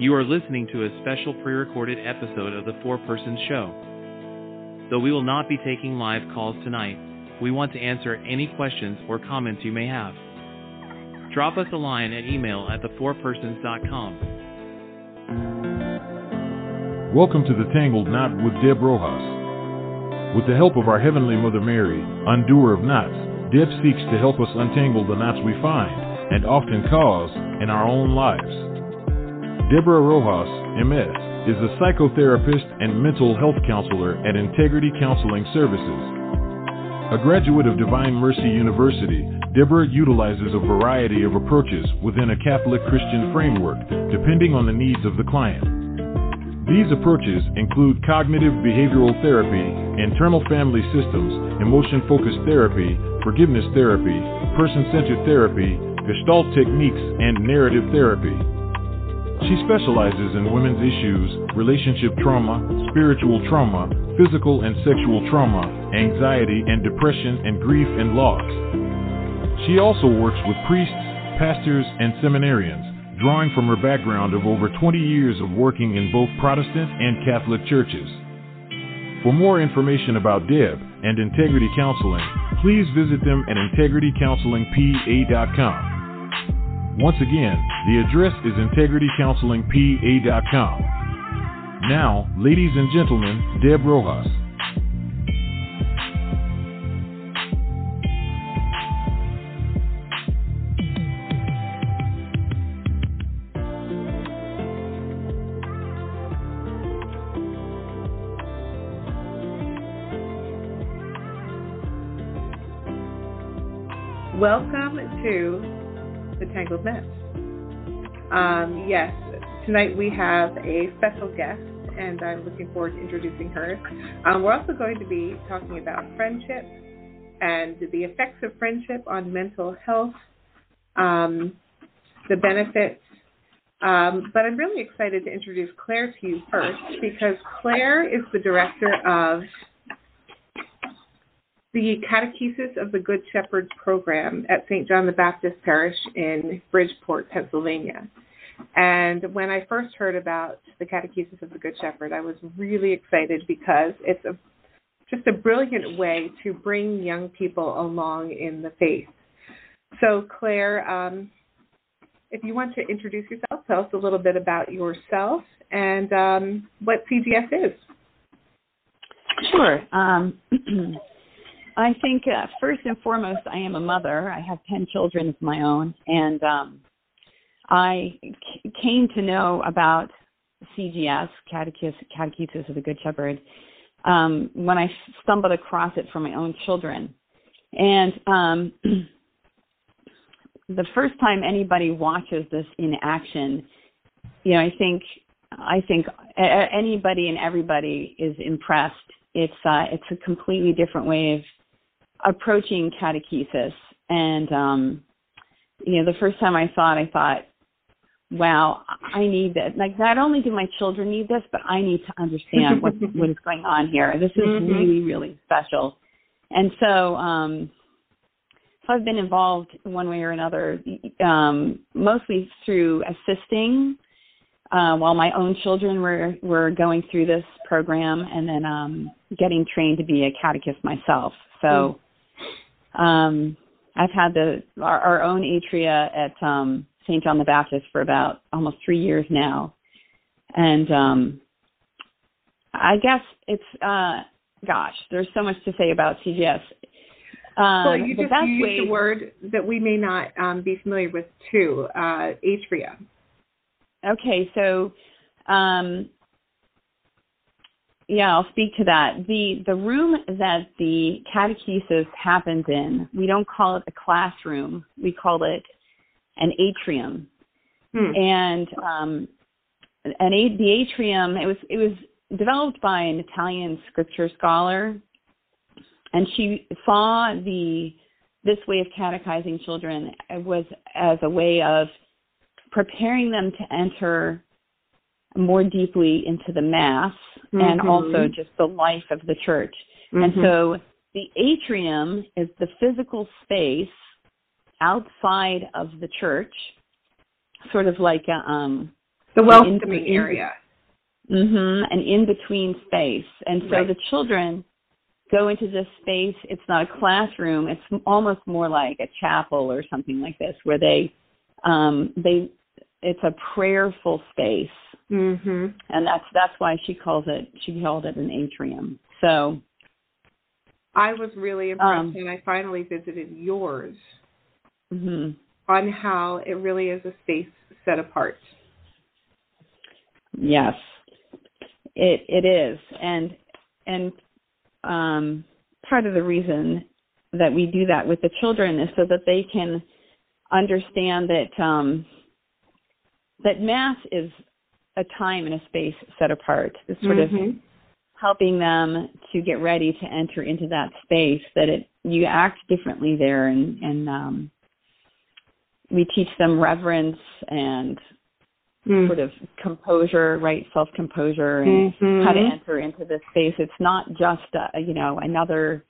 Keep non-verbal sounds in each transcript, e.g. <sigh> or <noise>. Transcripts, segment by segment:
You are listening to a special pre recorded episode of the Four Person Show. Though we will not be taking live calls tonight, we want to answer any questions or comments you may have. Drop us a line at email at thefourpersons.com. Welcome to the Tangled Knot with Deb Rojas. With the help of our Heavenly Mother Mary, undoer of knots, Deb seeks to help us untangle the knots we find and often cause in our own lives. Deborah Rojas, MS, is a psychotherapist and mental health counselor at Integrity Counseling Services. A graduate of Divine Mercy University, Deborah utilizes a variety of approaches within a Catholic Christian framework depending on the needs of the client. These approaches include cognitive behavioral therapy, internal family systems, emotion focused therapy, forgiveness therapy, person centered therapy, gestalt techniques, and narrative therapy. She specializes in women's issues, relationship trauma, spiritual trauma, physical and sexual trauma, anxiety and depression, and grief and loss. She also works with priests, pastors, and seminarians, drawing from her background of over 20 years of working in both Protestant and Catholic churches. For more information about Deb and Integrity Counseling, please visit them at integritycounselingpa.com. Once again, the address is integritycounselingpa.com. Now, ladies and gentlemen, Deb Rojas. Welcome to the Tangled Mess. Um, yes, tonight we have a special guest, and I'm looking forward to introducing her. Um, we're also going to be talking about friendship and the effects of friendship on mental health, um, the benefits. Um, but I'm really excited to introduce Claire to you first because Claire is the director of the Catechesis of the Good Shepherd program at St. John the Baptist Parish in Bridgeport, Pennsylvania. And when I first heard about the Catechesis of the Good Shepherd, I was really excited because it's a, just a brilliant way to bring young people along in the faith. So, Claire, um, if you want to introduce yourself, tell us a little bit about yourself and um, what CGS is. Sure. Um, <clears throat> I think uh, first and foremost, I am a mother. I have 10 children of my own, and um, I c- came to know about CGS, Catechesis, Catechesis of the Good Shepherd, um, when I stumbled across it for my own children. And um, <clears throat> the first time anybody watches this in action, you know, I think I think anybody and everybody is impressed. It's uh, it's a completely different way of approaching catechesis. And um you know the first time i saw it i thought wow i need this. Like not only do my children need this but i need to understand what <laughs> what is going on here. This is mm-hmm. really really special. And so um so i've been involved one way or another um mostly through assisting uh, while my own children were were going through this program and then um getting trained to be a catechist myself. So mm um, I've had the our, our own atria at um, St. John the Baptist for about almost three years now, and um, I guess it's uh, gosh, there's so much to say about CGS. Um, well, you just used way, a word that we may not um, be familiar with too, uh, atria. Okay, so um, yeah, I'll speak to that. The the room that the catechesis happens in, we don't call it a classroom. We call it an atrium. Hmm. And um, an the atrium it was it was developed by an Italian scripture scholar, and she saw the this way of catechizing children was as a way of preparing them to enter more deeply into the mass mm-hmm. and also just the life of the church. Mm-hmm. And so the atrium is the physical space outside of the church, sort of like a, um, The welcoming area. Mm-hmm, an in-between space. And so Right. the children go into this space. It's not a classroom. It's almost more like a chapel or something like this, where they, um, they, it's a prayerful space, Mhm. and that's that's why she calls it. She called it an atrium. So I was really impressed Um, when I finally visited yours mhm. on how it really is a space set apart. Yes, it it is, and and um, part of the reason that we do that with the children is so that they can understand that um, that mass is a time and a space set apart. It's sort of Mhm. helping them to get ready to enter into that space. That it you act differently there, and and um, we teach them reverence and Mm. sort of composure, right? Self composure and how to enter into this space. It's not just a, you know another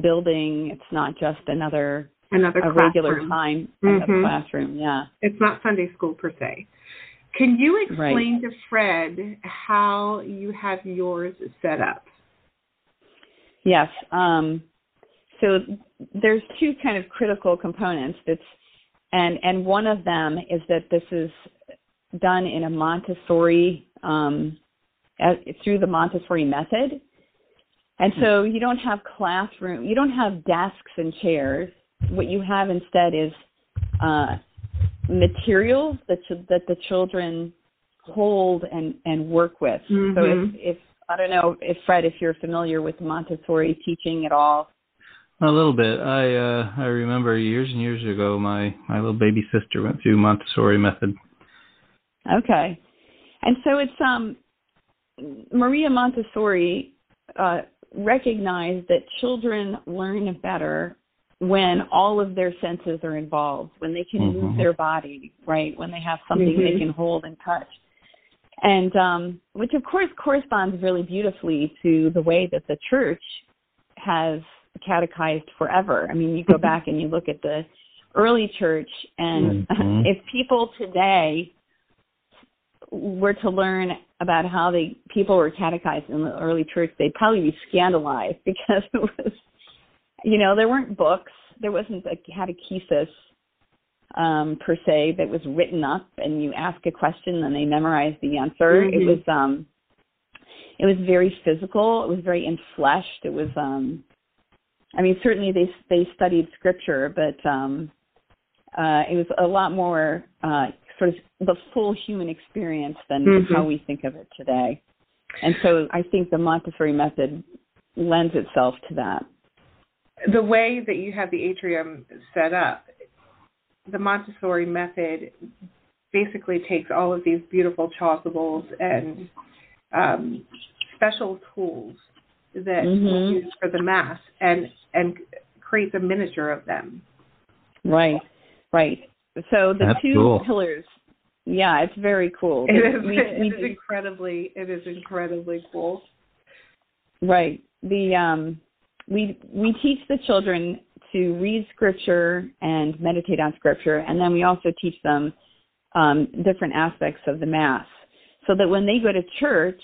building. It's not just another another a regular classroom. time in the Mhm. classroom. Yeah. It's not Sunday school per se. Can you Right. explain to Fred how you have yours set up? Yes. Um, so there's two kind of critical components. That's and and one of them is that this is done in a Montessori um, as, through the Montessori method. And so you don't have classroom, you don't have desks and chairs. What you have instead is uh, materials that ch- that the children hold and and work with. So if, Mhm. if I don't know if Fred, if you're familiar with Montessori teaching at all. A little bit. I uh, I remember years and years ago, my my little baby sister went through Montessori method. Okay, and so it's um Maria Montessori uh, recognized that children learn better when all of their senses are involved, when they can move Mhm. their body, right? When they have something they Mhm. can hold and touch. And um, which of course corresponds really beautifully to the way that the church has catechized forever. I mean, you go back and you look at the early church, and Mhm. <laughs> if people today were to learn about how the people were catechized in the early church, they'd probably be scandalized <laughs> because it was, you know, there weren't books, there wasn't a catechesis um, per se that was written up, and you ask a question and they memorize the answer. It Mhm. was um, it was very physical. It was very enfleshed. It was um, I mean, certainly they they studied scripture, but um, uh, it was a lot more uh, sort of the full human experience than Mhm. how we think of it today. And so I think the Montessori method lends itself to that. The way that you have the atrium set up, the Montessori method basically takes all of these beautiful chasubles and um, special tools that we Mhm. use for the mass and and creates a miniature of them. Right, right. So the That's too cool. pillars, yeah, it's very cool. It is, We- it we is incredibly it is incredibly cool. Right. The um we we teach the children to read scripture and meditate on scripture and then we also teach them um different aspects of the mass so that when they go to church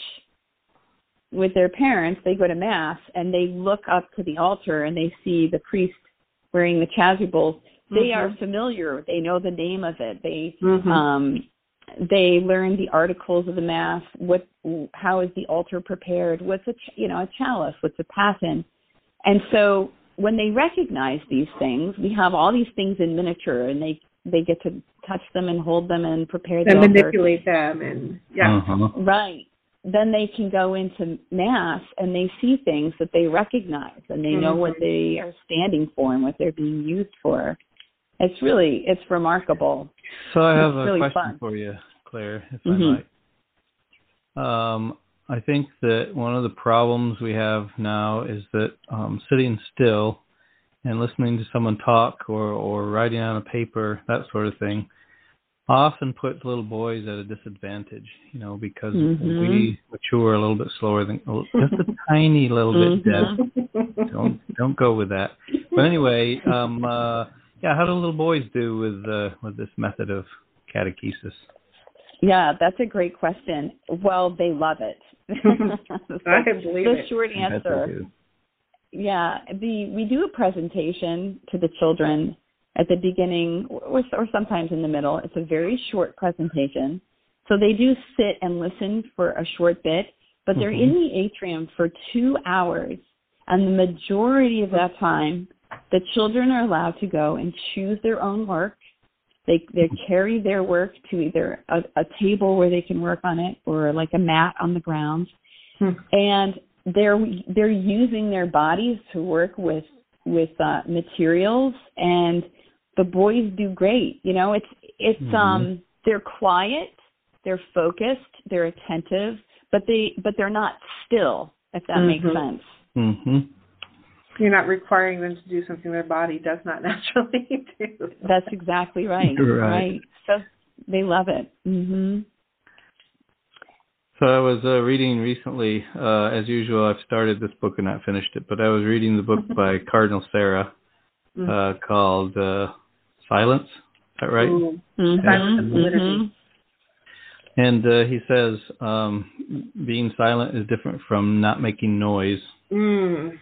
with their parents they go to mass and they look up to the altar and they see the priest wearing the chasubles they are Mhm. familiar they know the name of it they Mhm. um, they learn the articles of the mass. What, how is the altar prepared? What's a, ch- you know, a chalice? What's a paten? And so when they recognize these things, we have all these things in miniature, and they they get to touch them and hold them and prepare them, and altar. manipulate them and yeah. Uh-huh. Right. Then they can go into mass and they see things that they recognize and they know what Mhm. they are standing for and what they're being used for. It's really it's remarkable. So I have It's a really question fun. for you, Claire, if Mhm. I might. Um, I think that one of the problems we have now is that um, sitting still and listening to someone talk or, or writing on a paper, that sort of thing, often puts little boys at a disadvantage, you know, because Mhm. we mature a little bit slower than just a <laughs> tiny little bit. Mhm. Deb. Don't don't go with that. But anyway, um, uh, yeah, how do little boys do with uh, with this method of catechesis? Yeah, that's a great question. Well, they love it. <laughs> <laughs> I can believe the it. short I bet they answer. Yeah, the we do a presentation to the children at the beginning or, or sometimes in the middle. It's a very short presentation. So they do sit and listen for a short bit, but they're mm-hmm. in the atrium for 2 hours and the majority of that time the children are allowed to go and choose their own work. They they carry their work to either a, a table where they can work on it or like a mat on the ground Hmm. and they're they're using their bodies to work with with uh materials and the boys do great you know it's it's Mhm. um they're quiet they're focused they're attentive but they but they're not still if that makes Mhm. sense hmm You're not requiring them to do something their body does not <laughs> naturally do. that's exactly right Right. so they love it mhm So I was uh, reading recently, uh, as usual, I've started this book and not finished it, but I was reading the book by <laughs> Cardinal Sarah Mm. uh, called uh, Silence. Is that right? Ooh. Mhm. Silence and validity. Mhm. And uh, he says um, being silent is different from not making noise. Mm.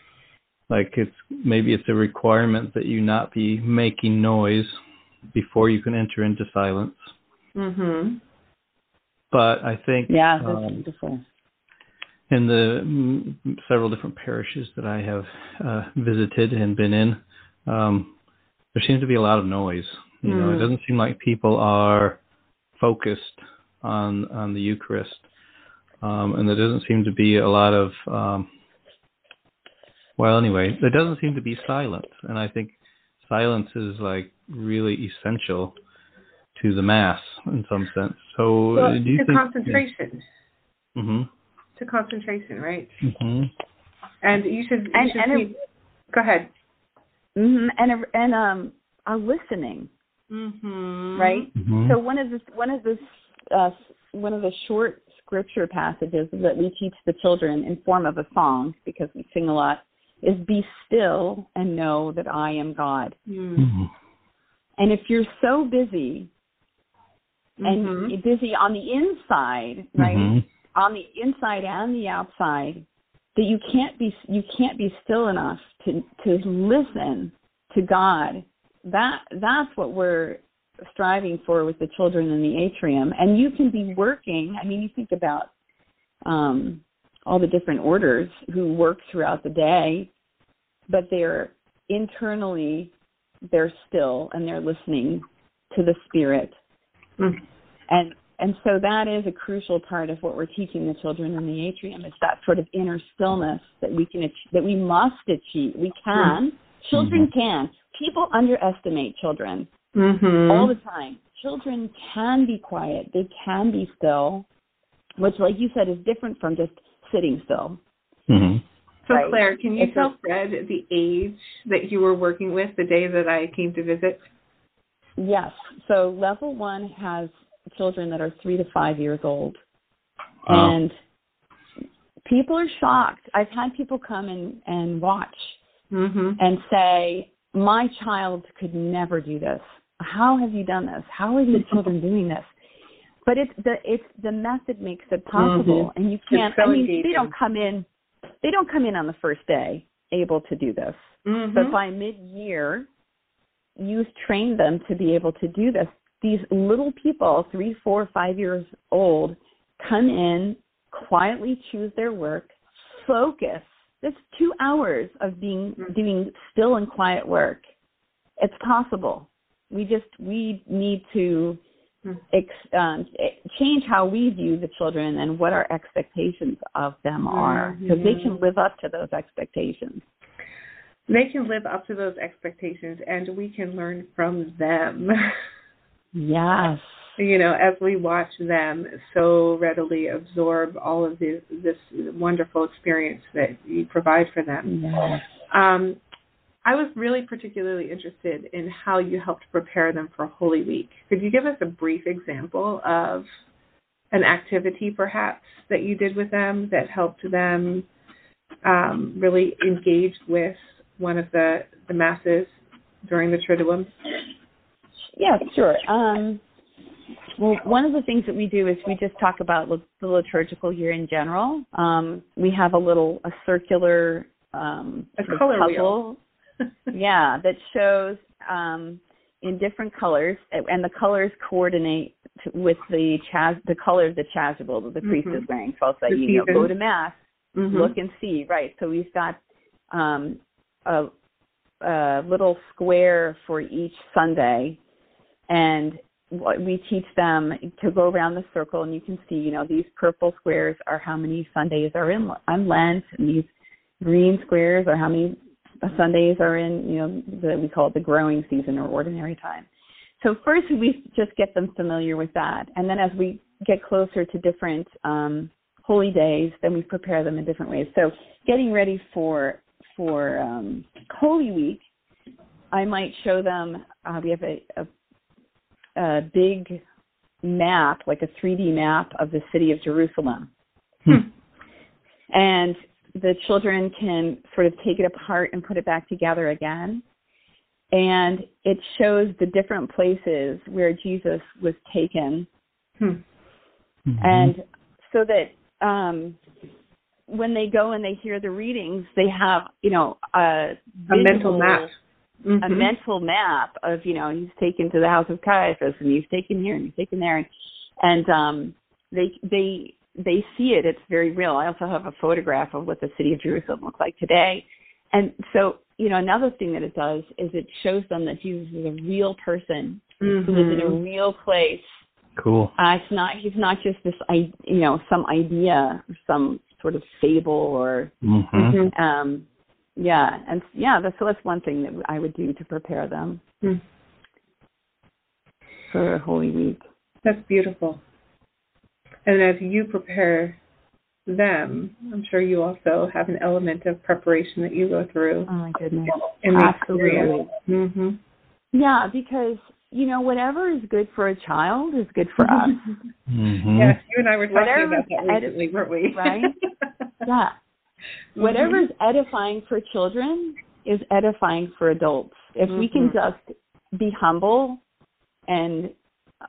Like it's maybe it's a requirement that you not be making noise before you can enter into silence. Mhm. But I think yeah that's um, beautiful in the mm, several different parishes that I have uh, visited and been in, um, there seems to be a lot of noise. You know, it Mm. doesn't seem like people are focused on on the Eucharist, um, and there doesn't seem to be a lot of. Um, well, anyway, there doesn't seem to be silence, and I think silence is like really essential to the mass in some sense. So, Well, uh, do you to think? concentration. hmm To concentration, right? hmm And you should. You And- should and see- go ahead. hmm and a- and um are listening Mm-hmm. right hmm So one of the one of the uh, one of the short scripture passages that we teach the children in form of a song because we sing a lot is "Be still and know that I am God." Mm. hmm And if you're so busy and Mhm. busy on the inside, right, Mhm. on the inside and the outside, that you can't be you can't be still enough to to listen to God. That that's what we're striving for with the children in the atrium. And you can be working. I mean, you think about um, all the different orders who work throughout the day, but they're internally they're still and they're listening to the Spirit. Mm. and and so that is a crucial part of what we're teaching the children in the atrium is that sort of inner stillness that we can that we must achieve. We can. Children can. People underestimate children Mhm. all the time. Children can be quiet. They can be still which like you said is different from just sitting still hmm So Right. Claire, can you It's tell a- Fred the age that you were working with the day that I came to visit? Yes. So level one has children that are three to five years old. Wow. And people are shocked. I've had people come and, and watch Mm-hmm. and say, My child could never do this. How have you done this? How are these children doing this? But it's the it's the method makes it possible and you can't so I mean engaging. they don't come in they don't come in on the first day able to do this. Mm-hmm. But by mid year, you've trained them to be able to do this. These little people, three, four, five years old, come in, quietly choose their work, focus. It's two hours of being doing still and quiet work. It's possible. We just we need to ex, um, change how we view the children and what our expectations of them are, because they can live up to those expectations. they can live up to those expectations, and we can learn from them. <laughs> Yes. you know, as we watch them so readily absorb all of this, this wonderful experience that you provide for them. Yes. Um, I was really particularly interested in how you helped prepare them for Holy Week. Could you give us a brief example of an activity, perhaps, that you did with them that helped them um, really engage with one of the, the masses during the Triduum? Yeah, sure. Um, Well, one of the things that we do is we just talk about the liturgical year in general. Um, we have a little a circular um, a color puzzle, yeah, that shows um, in different colors, and the colors coordinate with the chas the color of the chasuble that the priest Mhm. is wearing. So I'll say, The you know, go to mass, Mhm. look and see. Right. So we've got um, a, a little square for each Sunday, and what we teach them to go around the circle, and you can see, you know, these purple squares are how many Sundays are in on Lent, and these green squares are how many Sundays are in, you know, the, we call it the growing season or ordinary time. So first we just get them familiar with that, and then as we get closer to different um, holy days, then we prepare them in different ways. So getting ready for for um, Holy Week, I might show them. Uh, we have a, a a big map, like a 3D map of the city of Jerusalem. Hmm. And the children can sort of take it apart and put it back together again. And it shows the different places where Jesus was taken. Hmm. Mhm. And so that um, when they go and they hear the readings, they have, you know, a, A mental map. a Mhm. mental map of you know he's taken to the house of Caiaphas and he's taken here and he's taken there and and um they they they see it it's very real i also have a photograph of what the city of jerusalem looks like today and so you know another thing that it does is it shows them that jesus is a real person who lives in a Mhm. real place Cool. uh, it's not he's not just this i you know some idea some sort of fable or Mhm. Mhm. um yeah and yeah that's, so that's one thing that i would do to prepare them Hmm. for holy week That's beautiful. And as you prepare them, I'm sure you also have an element of preparation that you go through oh my goodness in these Absolutely. Mm-hmm. yeah because you know whatever is good for a child is good for us <laughs> Mhm. Yes, you and I were talking Whatever about that edi- recently, weren't we? right? <laughs> yeah whatever is edifying for children is edifying for adults if we can Mhm. just be humble and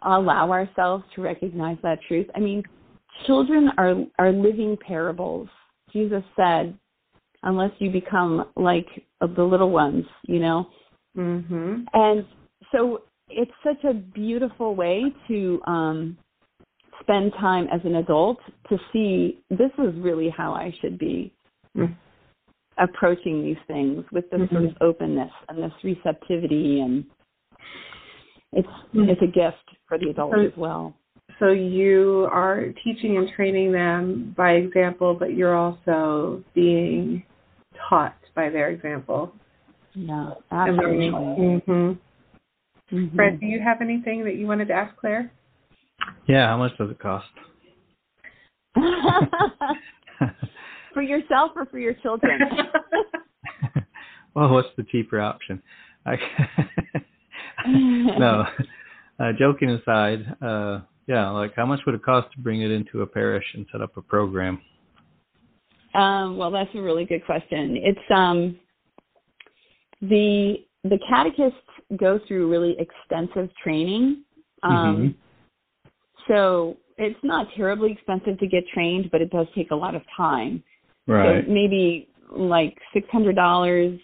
allow ourselves to recognize that truth i mean children are are living parables jesus said unless you become like the little ones you know Mm-hmm. and so it's such a beautiful way to um spend time as an adult to see this is really how I should be Mm. approaching these things with this sort of openness and this receptivity and it's Mm. it's a gift for the adult So- as well. So you are teaching and training them by example, but you're also being taught by their example. Yeah, absolutely. Mm-hmm. Mhm. Fred, do you have anything that you wanted to ask Claire? Yeah. How much does it cost? <laughs> for yourself or for your children? <laughs> well, what's the cheaper option? I, <laughs> no. Uh, joking aside, uh, yeah, like how much would it cost to bring it into a parish and set up a program? Um, well, that's a really good question. It's um, the the catechists go through really extensive training. Um, So it's not terribly expensive to get trained, but it does take a lot of time. Right. So maybe like six hundred dollars.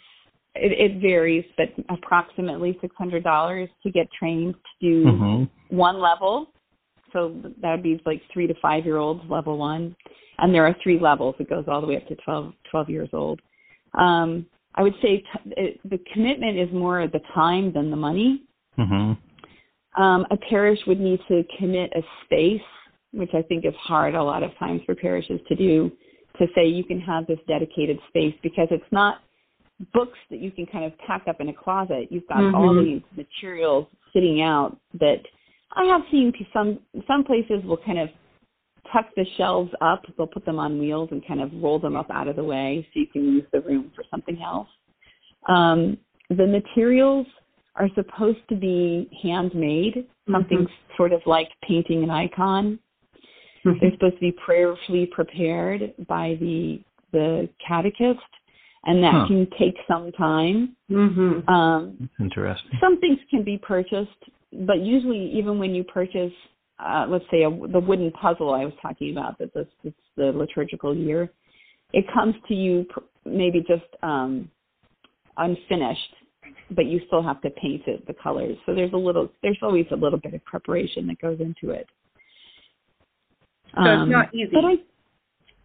It, it varies, but approximately six hundred dollars to get trained to do Mhm. one level. So that would be like three to five year olds, level one. And there are three levels. It goes all the way up to 12, 12 years old. Um, I would say t- it, the commitment is more the time than the money. Mhm. Um, a parish would need to commit a space, which I think is hard a lot of times for parishes to do, to say you can have this dedicated space because it's not books that you can kind of pack up in a closet. You've got all Mhm. these materials sitting out that I have seen some some places will kind of tuck the shelves up. They'll put them on wheels and kind of roll them up out of the way so you can use the room for something else. Um, the materials are supposed to be handmade, something sort of like painting an icon. They're supposed to be prayerfully prepared by the the catechist, and that Huh. can take some time. Mm-hmm. Um, That's interesting. some things can be purchased, but usually, even when you purchase uh, let's say a, the wooden puzzle I was talking about that this it's the liturgical year, it comes to you maybe just um, unfinished, but you still have to paint it the colors. So there's a little there's always a little bit of preparation that goes into it. So um, it's not easy. But I,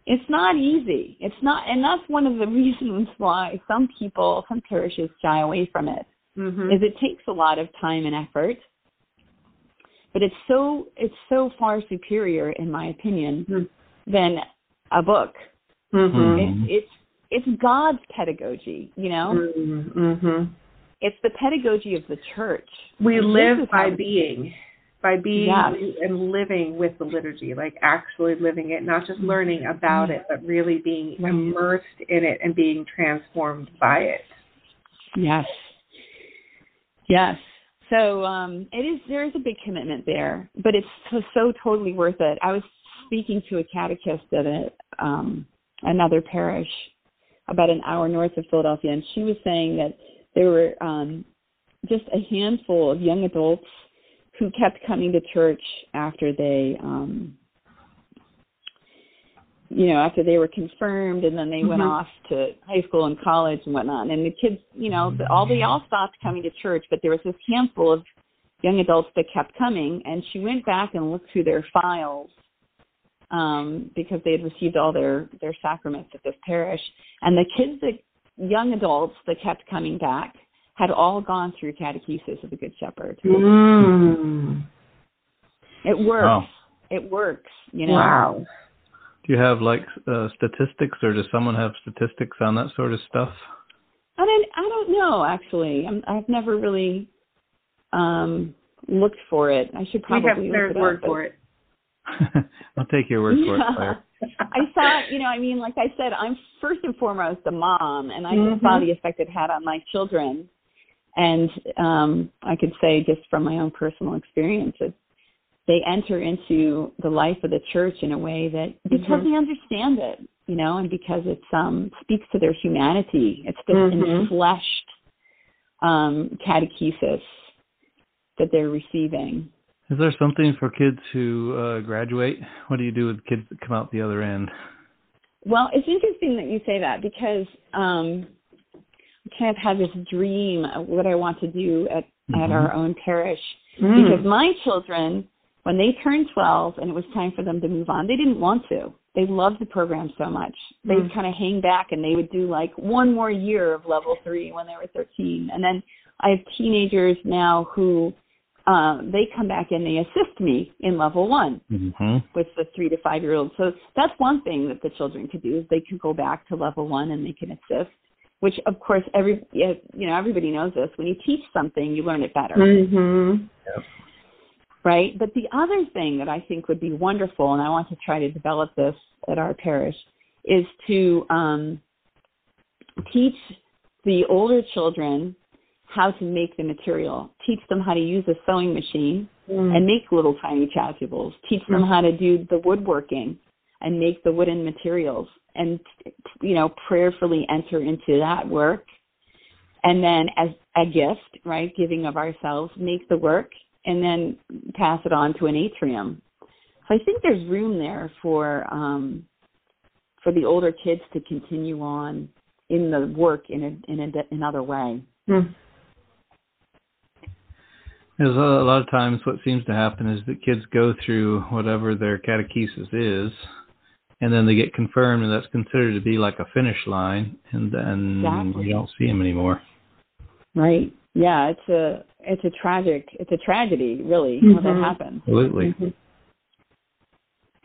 it's not easy. It's not, and that's one of the <laughs> reasons why some people, some parishes shy away from it. Mm-hmm. Is it takes a lot of time and effort, but it's so it's so far superior, in my opinion, mm-hmm. than a book. Mm-hmm. It, it's it's God's pedagogy, you know. Mm-hmm. It's the pedagogy of the church. We live by being by being yes. and living with the liturgy, like actually living it, not just learning about it, but really being immersed in it and being transformed by it. Yes. Yes. So um, it is. There is a big commitment there, but it's so, so totally worth it. I was speaking to a catechist at a, um, another parish about an hour north of Philadelphia, and she was saying that there were um, just a handful of young adults who kept coming to church after they um you know after they were confirmed and then they mm-hmm. went off to high school and college and whatnot and the kids you know all they all stopped coming to church but there was this handful of young adults that kept coming and she went back and looked through their files um because they had received all their their sacraments at this parish and the kids that young adults that kept coming back had all gone through catechesis of the Good Shepherd. Mm. It works. Wow. It works. You know. Wow. Do you have like uh, statistics, or does someone have statistics on that sort of stuff? I don't. I don't know. Actually, I'm, I've never really um, looked for it. I should probably. We have third word for it. <laughs> I'll take your word for it, Claire. <laughs> I saw, you know, I mean, like I said, I'm first and foremost a mom, and I mm-hmm. saw the effect it had on my children and um, I could say just from my own personal experiences, they enter into the life of the church in a way that because mm-hmm. they understand it, you know, and because it um, speaks to their humanity. It's this mm-hmm. enfleshed um, catechesis that they're receiving. Is there something for kids who uh, graduate? What do you do with kids that come out the other end? Well, it's interesting that you say that because um, I kind of had this dream of what I want to do at mm-hmm. at our own parish mm. because my children when they turned 12 and it was time for them to move on they didn't want to they loved the program so much they mm. would kind of hang back and they would do like one more year of level 3 when they were 13 and then I have teenagers now who um, they come back and they assist me in level one mm-hmm. with the three to five year olds. So that's one thing that the children could do is they can go back to level one and they can assist which of course every you know everybody knows this when you teach something you learn it better mm-hmm. yep. Right? But the other thing that i think would be wonderful and i want to try to develop this at our parish is to um, teach the older children how to make the material. Teach them how to use a sewing machine mm. and make little tiny chasubles teach them mm. how to do the woodworking and make the wooden materials and you know prayerfully enter into that work. And then as a gift right giving of ourselves make the work and then pass it on to an atrium so i think there's room there for um for the older kids to continue on in the work in a in a, another way mm. There's a, a lot of times what seems to happen is that kids go through whatever their catechesis is, and then they get confirmed, and that's considered to be like a finish line, and then exactly. you don't see them anymore. Right. Yeah, it's a it's a tragic it's a tragedy really mm-hmm. when that happens. Absolutely. Mm-hmm.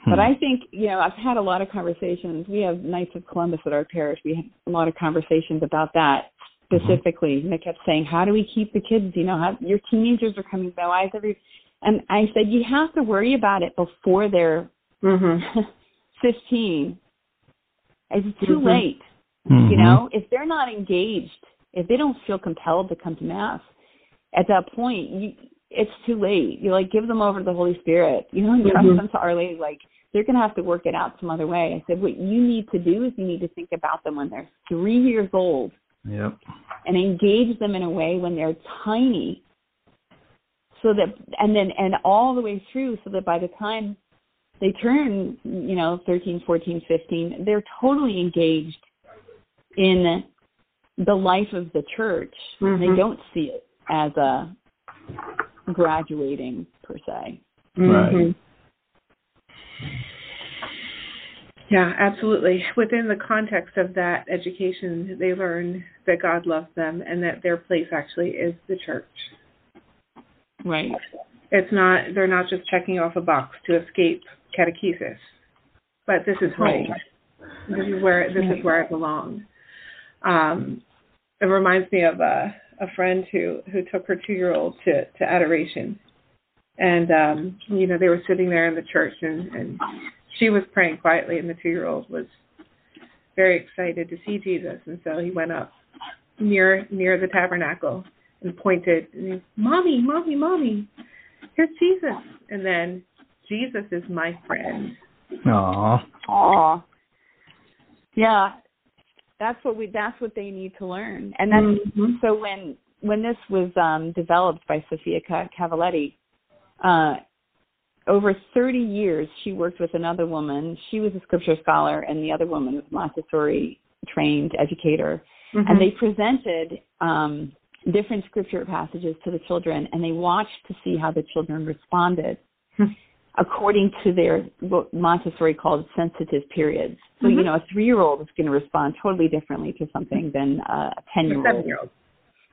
Hmm. But I think you know I've had a lot of conversations. We have Knights of Columbus at our parish. We had a lot of conversations about that specifically. Mm-hmm. And they kept saying, "How do we keep the kids? You know, how, your teenagers are coming by. Why is every?" And I said, "You have to worry about it before they're mm-hmm. <laughs> 15, it's too mm-hmm. late. Mm-hmm. You know, if they're not engaged, if they don't feel compelled to come to mass, at that point, you, it's too late. You like give them over to the Holy Spirit. You know, and trust mm-hmm. them to Our Lady. Like they're going to have to work it out some other way. I said, what you need to do is you need to think about them when they're three years old. Yep. And engage them in a way when they're tiny so that and then and all the way through so that by the time they turn you know 13 14 15 they're totally engaged in the life of the church Mhm. they don't see it as a graduating per se Right. Mhm. Yeah, absolutely. Within the context of that education, they learn that God loves them and that their place actually is the church. right It's not they're not just checking off a box to escape catechesis, but this is home. This is where this is where I belong. Um, it reminds me of a a friend who who took her two year old to to adoration, and um, you know they were sitting there in the church and and she was praying quietly, and the two year old was very excited to see Jesus, and so he went up near near the tabernacle and pointed, and he, "Mommy, mommy, mommy, here's Jesus!" And then Jesus is my friend. Aw. Aw. Yeah. That's what we that's what they need to learn. And that's Mhm. so when when this was um developed by Sophia Ca- Cavalletti, uh over 30 years she worked with another woman. She was a scripture scholar and the other woman was Montessori trained educator. Mhm. And they presented um different scripture passages to the children and they watched to see how the children responded Hmm. According to their what Montessori called sensitive periods. So you Mhm. know, a three-year-old is going to respond totally differently to something than uh, a a ten-year-old seven year old.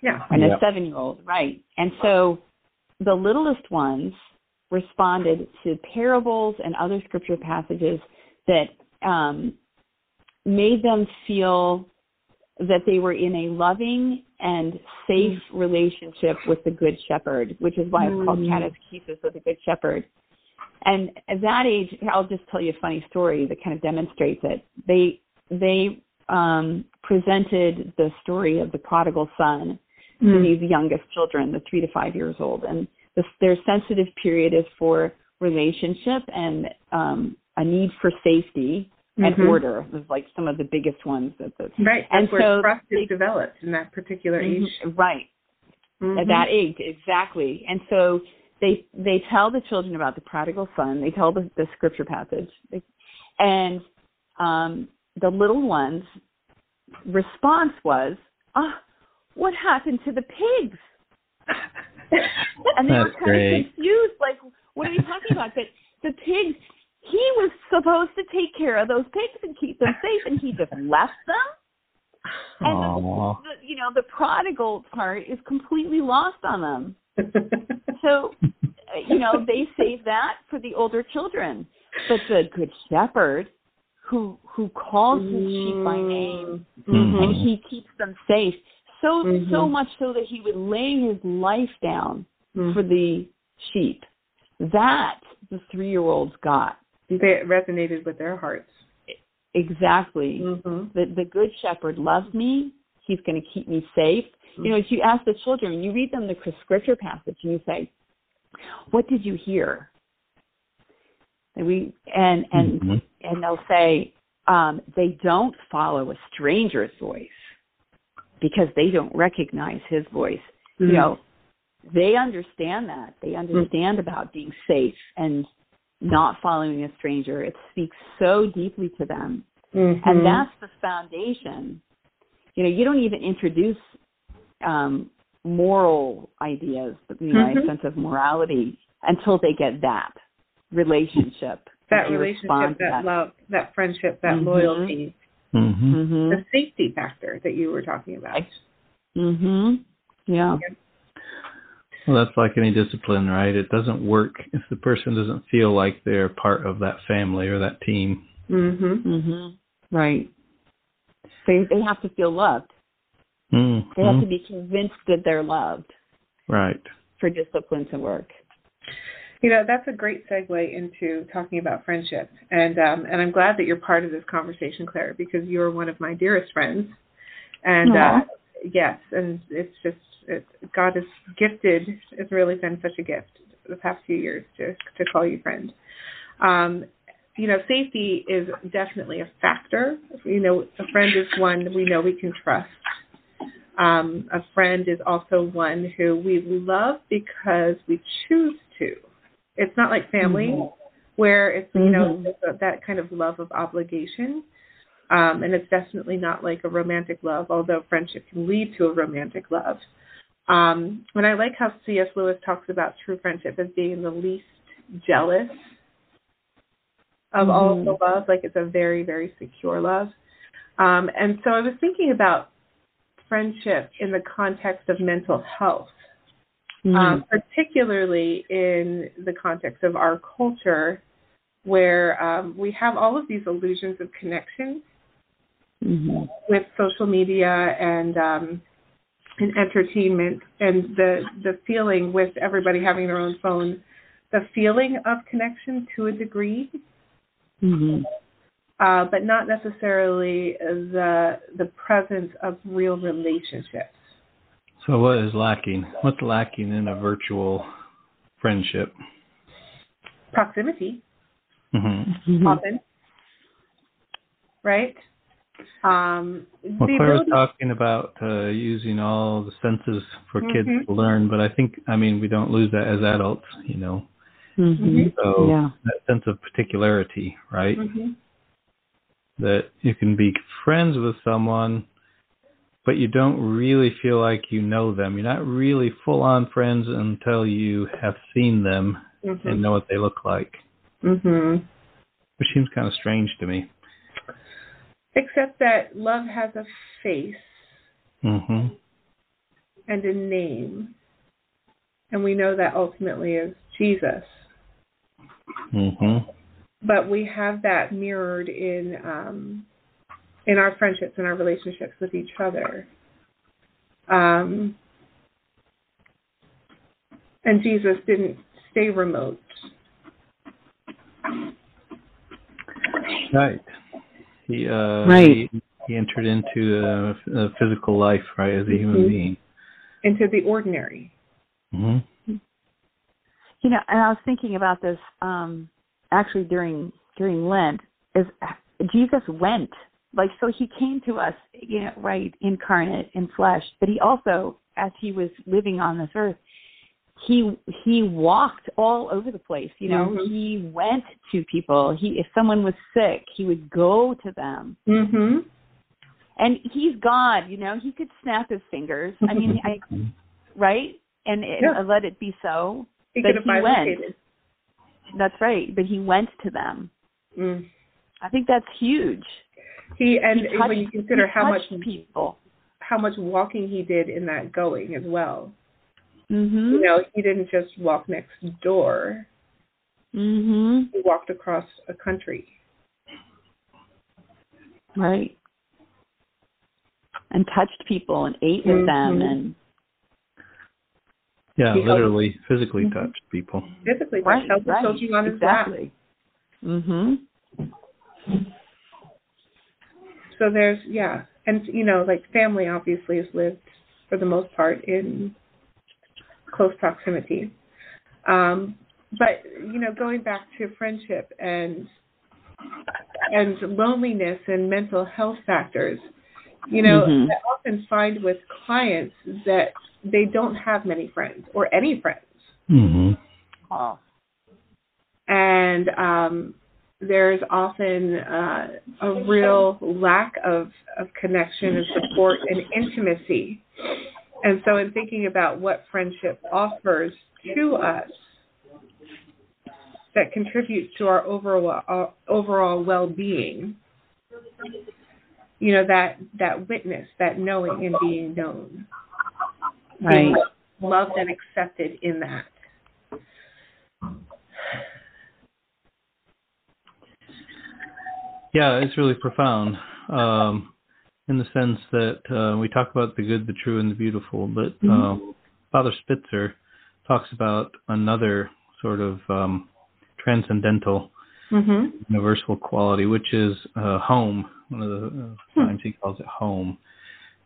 Yeah. and Yeah. a seven-year-old, right? And so the littlest ones responded to parables and other scripture passages that um, made them feel that they were in a loving and safe relationship with the Good Shepherd, which is why it's called Mm. catechesis of the Good Shepherd. And at that age, I'll just tell you a funny story that kind of demonstrates it. They they um, presented the story of the prodigal son to Mm. these youngest children, the three to five years old, and this, their sensitive period is for relationship and um, a need for safety and Mhm. order. Is like some of the biggest ones that the Right. That's And where so trust is developed in that particular age. Mhm, right Mhm. at that age exactly and so they they tell the children about the prodigal son. They tell the, the scripture passage. And um the little ones response was ah what happened to the pigs? <laughs> And they were kind great. of confused like what are you talking about? That the pigs he was supposed to take care of those pigs and keep them safe and he just left them. And the, the, you know the prodigal part is completely lost on them so uh, you know they save that for the older children but the good shepherd who who calls his sheep by name Mhm. and he keeps them safe so so Mhm. much so that he would lay his life down Mhm. for the sheep that the three year olds got They resonated with their hearts. exactly Mhm. the the good shepherd loves me he's going to keep me safe. You know if you ask the children you read them the scripture passage and you say what did you hear? And we and and Mhm. and they'll say um they don't follow a stranger's voice because they don't recognize his voice. Mm. you know they understand that. They understand about being safe and not following a stranger. It speaks so deeply to them. Mhm. and that's the foundation you know you don't even introduce um moral ideas you know Mhm. a sense of morality until they get that relationship that relationship, that, that. love, that friendship, that Mhm. loyalty, Mhm. mhm the safety factor that you were talking about. mhm yeah Well, that's like any discipline, right? It doesn't work if the person doesn't feel like they're part of that family or that team. Mhm. mhm right they they have to feel loved Mhm. they have to be convinced that they're loved Right. for discipline to work You know, that's a great segue into talking about friendship. And um, and I'm glad that you're part of this conversation, Claire, because you're one of my dearest friends. And uh, yes, and it's just it, God has gifted. It's really been such a gift the past few years to to call you friend. Um, you know, safety is definitely a factor. You know, a friend is one we know we can trust. Um, a friend is also one who we love because we choose to. It's not like family, Mhm. where it's you know Mhm. that kind of love of obligation, um, and it's definitely not like a romantic love, although friendship can lead to a romantic love. Um, and I like how C.S. Lewis talks about true friendship as being the least jealous of all of the love, like it's a very, very secure love. Um, and so I was thinking about friendship in the context of mental health, Mhm. um, particularly in the context of our culture, where um, we have all of these illusions of connection Mhm. with social media and um, and entertainment and the the feeling with everybody having their own phone, the feeling of connection to a degree, Mhm. uh, but not necessarily the the presence of real relationships. So what is lacking? What's lacking in a virtual friendship? Proximity, hmm Mhm. often, right? Um, Well, the Claire was talking about uh, using all the senses for kids Mhm. to learn, but I think, I mean, we don't lose that as adults, you know. Mhm. So Yeah. that sense of particularity, right? Mhm. That you can be friends with someone, but you don't really feel like you know them. You're not really full on friends until you have seen them and Mhm. know what they look like, Mhm. which seems kind of strange to me. Except that love has a face hmm and a name, and we know that ultimately is Jesus. Hmm But we have that mirrored in um, in our friendships and our relationships with each other. Um, and Jesus didn't stay remote. Right. He uh Right. He, he entered into a, a physical life, right, as a human Mhm. being. into the ordinary. hmm You know, and I was thinking about this um actually during during Lent is Jesus went like so he came to us, you know, right, incarnate in flesh, but he also as he was living on this earth, he he walked all over the place, you know. Mhm. He went to people. He if someone was sick, he would go to them. Mm-hmm. And he's God, you know, he could snap his fingers. I mean, I <laughs> right? And, and Yeah. let it be so. He But he went. That's right. But he went to them. Mm. I think that's huge. He and He touched- when you consider how much people. how much walking he did in that going as well. Mhm. You know, he didn't just walk next door. Mhm. He walked across a country. Right. And touched people and ate with them Mhm. and Yeah, He held- literally, physically Mhm. touched people. Physically, right, held the right. children on his lap. exactly. Mhm. So there's yeah, and you know, like family obviously has lived for the most part in close proximity. Um, but you know, going back to friendship and and loneliness and mental health factors, you know, Mhm. I often find with clients that they don't have many friends or any friends. hmm Oh. and um, there's often uh, a real lack of, of connection and support and intimacy. And so, in thinking about what friendship offers to us that contributes to our overall uh, overall well-being, you know that that witness, that knowing and being known, being Right. loved and accepted in that. Yeah, it's really profound. Um, in the sense that uh, we talk about the good, the true, and the beautiful, but um, Father Spitzer talks about another sort of um, transcendental, Mm-hmm. universal quality, which is uh, home. One of the uh, times he calls it home,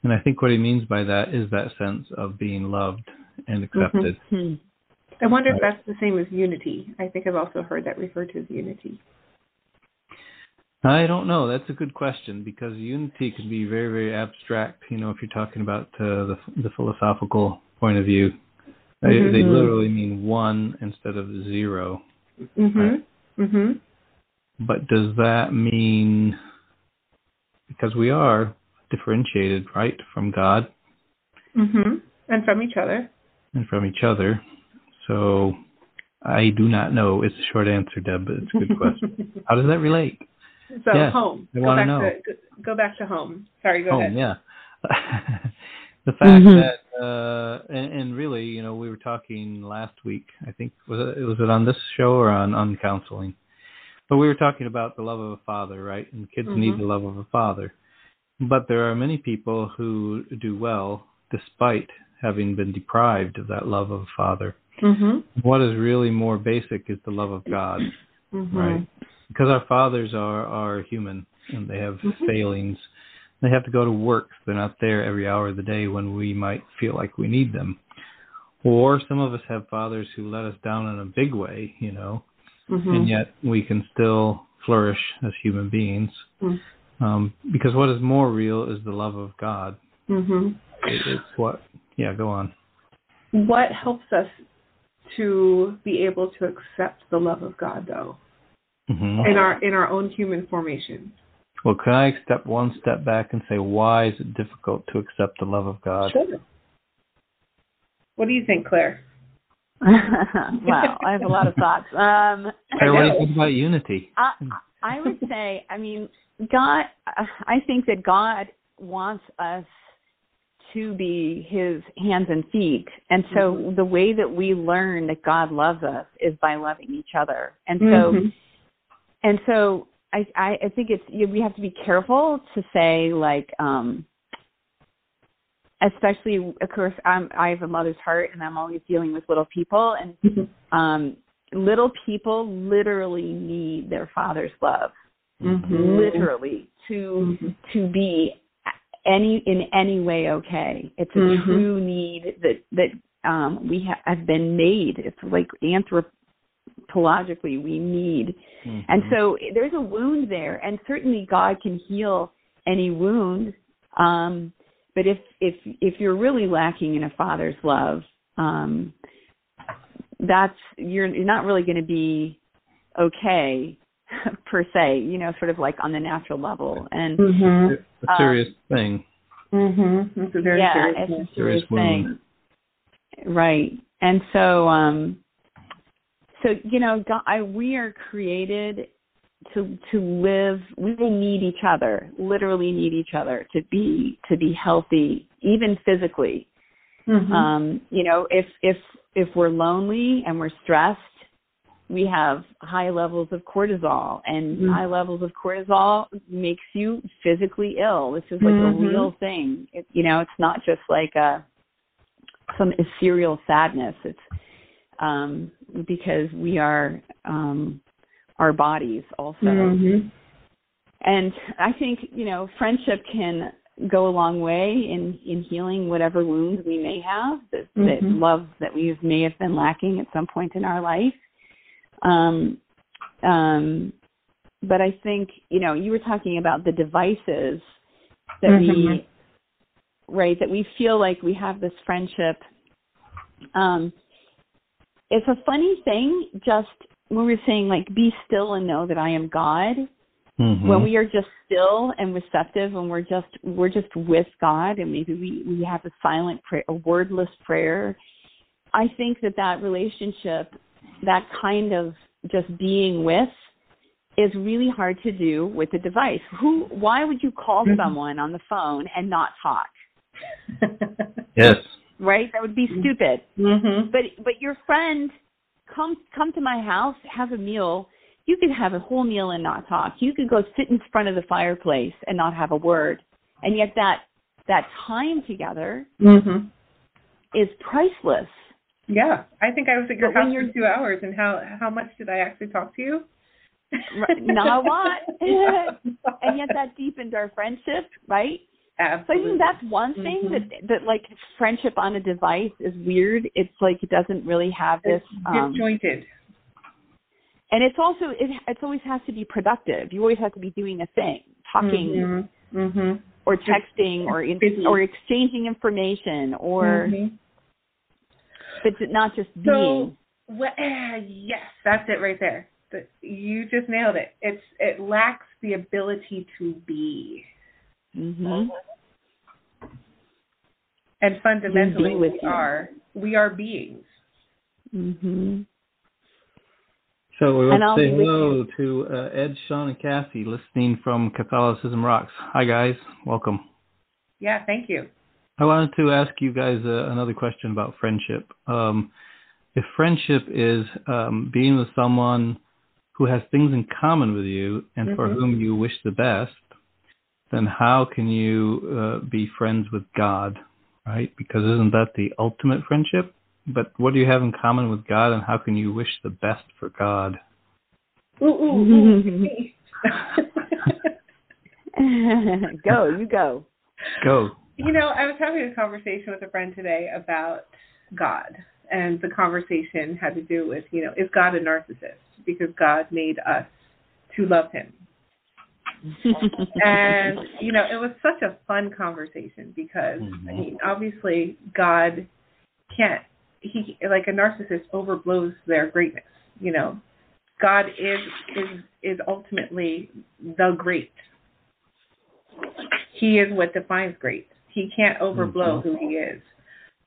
and I think what he means by that is that sense of being loved and accepted. Hmm. I wonder if that's the same as unity. I think I've also heard that referred to as unity. I don't know. That's a good question because unity can be very, very abstract. You know, if you're talking about uh, the the philosophical point of view, they, Mhm. they literally mean one instead of zero. Mhm. Mhm. But does that mean because we are differentiated, right, from God Mhm. And from each other. and from each other? So I do not know. It's a short answer, Deb, but it's a good question. <laughs> How does that relate? so Yes, home. I go wanna back know. to go- back to home. Sorry, go home, ahead. yeah. <laughs> the fact Mhm. that, uh, and, and really, you know, we were talking last week. I think was it was it on this show or on on counseling? But we were talking about the love of a father, right? And kids need Mhm. the love of a father. But there are many people who do well despite having been deprived of that love of a father. Mhm. What is really more basic is the love of God, Mhm. right? Because our fathers are are human and they have Mhm. failings. They have to go to work. They're not there every hour of the day when we might feel like we need them. Or some of us have fathers who let us down in a big way, you know, Mhm. and yet we can still flourish as human beings. Um, because what is more real is the love of God. Mhm. It, it's what, yeah, go on. What helps us to be able to accept the love of God, though, hmm in our in our own human formation? Well, can I step one step back and say, why is it difficult to accept the love of God? Sure. What do you think, Claire? <laughs> wow, I have a lot of thoughts. Um, Claire, what do you think about unity? I, I would say, I mean, God, I think that God wants us to be his hands and feet. And so Mhm. the way that we learn that God loves us is by loving each other. And so, Mhm. and so I, I, I think it's, you, we have to be careful to say like, um, especially of course I'm, I have a mother's heart and I'm always dealing with little people and Mhm. um, little people literally need their father's love, Mhm. literally to Mhm. to be any in any way okay. It's a Mhm. true need that that um, we ha- have been made. It's like anthropologically we need, and so there's a wound there, and certainly God can heal any wound. Um, but if if if you're really lacking in a father's love, um, that's you're you're not really going to be okay <laughs> per se. You know, sort of like on the natural level, and Mhm. It's a serious thing. Mhm. It's a very yeah, serious it's thing. a serious Serious wound. thing, right? And so, um, so you know, God, I, we are created to to live. We need each other, literally need each other to be to be healthy, even physically. Mhm. Um, you know, if if if we're lonely and we're stressed, we have high levels of cortisol, and Mhm. high levels of cortisol makes you physically ill. This is like Mhm. a real thing. It, you know, it's not just like a some ethereal sadness. It's um, because we are um, our bodies also. Mhm. And I think, you know, friendship can go a long way in, in healing whatever wounds we may have, that, that Mhm. love that we may have been lacking at some point in our life. Um, um, but I think, you know, you were talking about the devices that Mhm. we, right, that we feel like we have this friendship. Um, it's a funny thing, just when we're saying, like, be still and know that I am God Mhm. when we are just still and receptive and we're just we're just with God and maybe we we have a silent prayer a wordless prayer I think that that relationship that kind of just being with is really hard to do with a device. Who why would you call Mhm. someone on the phone and not talk? <laughs> Yes. right? That would be stupid. Mhm. but but your friend come come to my house have a meal. You could have a whole meal and not talk. You could go sit in front of the fireplace and not have a word. And yet that that time together Mhm. is priceless Yeah, I think I was at your But house for two hours, and how how much did I actually talk to you? Not a lot. <laughs> and yet that deepened our friendship right Absolutely. so i think that's one thing Mhm. that that like friendship on a device is weird it's like it doesn't really have this It's um disjointed. and it's also it it's always has to be productive. You always have to be doing a thing, talking Mm-hmm. Mm-hmm. or texting or in, or exchanging information or Mhm. But not just So, being. well, eh, yes, that's it right there. You just nailed it. It's it lacks the ability to be, Mm-hmm. and fundamentally Be with we you. are we are beings. Mm-hmm. So we want to say hello to uh, Ed, Sean, and Cassie listening from Catholicism Rocks. Hi, guys. Welcome. Yeah, thank you. I wanted to ask you guys uh, another question about friendship. Um, if friendship is um, being with someone who has things in common with you and for Mhm. whom you wish the best, then how can you uh, be friends with God, right? Because isn't that the ultimate friendship? But what do you have in common with God, and how can you wish the best for God? Ooh, ooh, ooh. <laughs> <laughs> go, you go. Go. You know, I was having a conversation with a friend today about God, and the conversation had to do with, you know, is God a narcissist? Because God made us to love Him. And, you know, it was such a fun conversation because, I mm-hmm. mean, obviously, God can't, he, like a narcissist overblows their greatness, you know. God is is is ultimately the great. He is what defines great. He can't overblow who he is.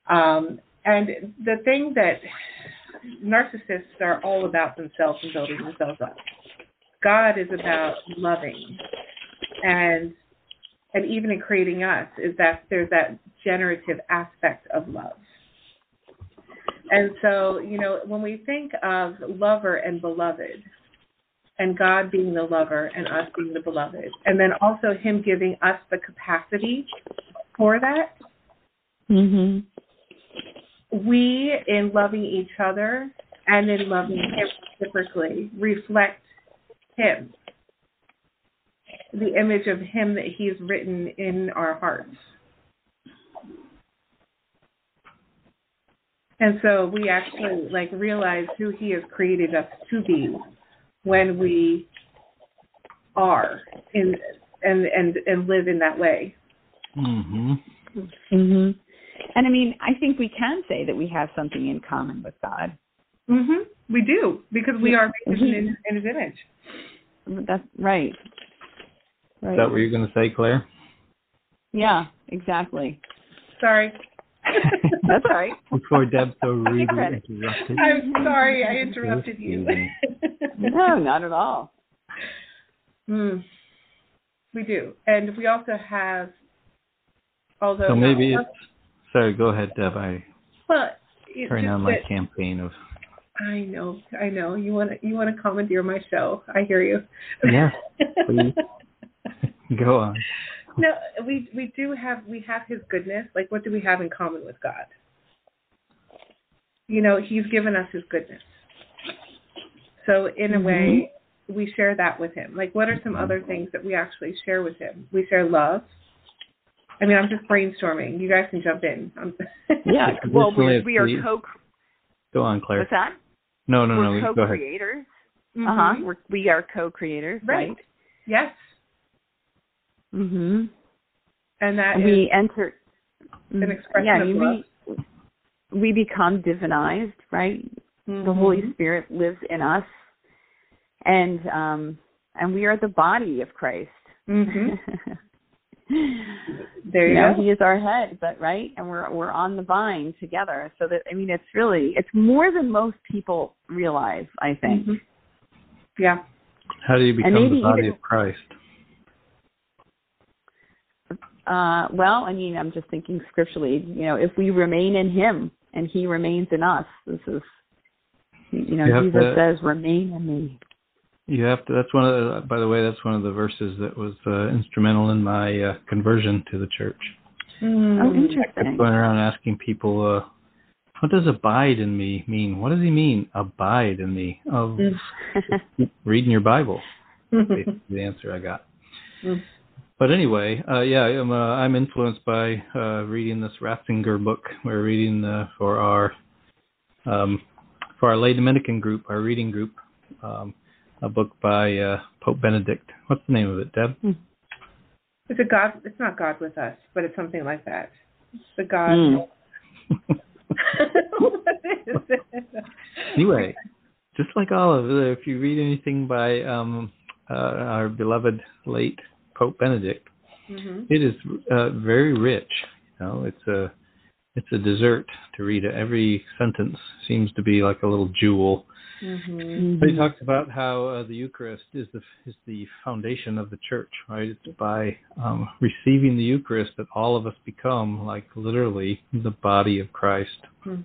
Um, and the thing that narcissists are all about themselves and building themselves up. God is about loving, and and even in creating us is that there's that generative aspect of love. And so, you know, when we think of lover and beloved, and God being the lover and us being the beloved, and then also Him giving us the capacity for that, hmm we, in loving each other and in loving Him reciprocally, reflect Him, the image of Him that He's written in our hearts. And so we actually like realize who He has created us to be when we are in and and and live in that way. Mm-hmm. hmm And I mean, I think we can say that we have something in common with God. Mhm. We do because we are made in, in His image. That's right. Right. Is that what you're going to say, Claire? Yeah, exactly. Sorry. <laughs> That's all right. Before Deb so rudely interrupted. I'm sorry I interrupted you. No, not at all. mm. We do. And we also have although So maybe not- it's. Sorry, go ahead, Deb. I well, carrying on my that- campaign of. I know, I know. You want to you want to commandeer my show. I hear you. Yeah, <laughs> please. Go on. no, we we do have we have his goodness. Like what do we have in common with God? You know, he's given us his goodness. So in a mm-hmm. way, we share that with him. Like what are some mm-hmm. other things that we actually share with him? We share love. I mean, I'm just brainstorming. You guys can jump in. <laughs> Yeah. Well, we're, we are co. Go on, Claire. What's that? No, no, no, we're no. Go ahead. co-creators. Mhm. Uh huh. We're, we are co-creators, Right. right? Yes. Mm-hmm. And that And is we enter. an expression yeah, of we, love. we become divinized, right? The Holy Mhm. Spirit lives in us, and um, and we are the body of Christ. Mhm. <laughs> There you know, go. He is our head, but right, and we're we're on the vine together. So that I mean, it's really it's more than most people realize. I think. Mhm. Yeah. How do you become maybe the body even- of Christ? Uh, well, I mean, I'm just thinking scripturally. You know, if we remain in Him and He remains in us, this is. You know, You Jesus to- says, "Remain in me." You have to. That's one of. The, by the way, that's one of the verses that was uh, instrumental in my uh, conversion to the church. Oh, Mm. I kept interesting. going around asking people, uh, "What does abide in me mean? What does he mean? Abide in me?" Oh, <laughs> Mm. reading your Bible. The answer I got. Mm. But anyway, uh, yeah, I'm, uh, I'm influenced by uh, reading this Ratzinger book. We're reading uh, for our um, for our lay Dominican group, our reading group, um, a book by uh, Pope Benedict. What's the name of it, Deb? It's a God. It's not God with us, but it's something like that. It's the God. Mm. <laughs> what is it? anyway, just like all of it, if you read anything by um, uh, our beloved late Pope Benedict, Mhm. it is uh, very rich. You know, it's a it's a dessert to read it. Every sentence seems to be like a little jewel. Mhm. But he talks about how uh, the Eucharist is the is the foundation of the church, right? It's by um, receiving the Eucharist that all of us become like literally the body of Christ. Hmm.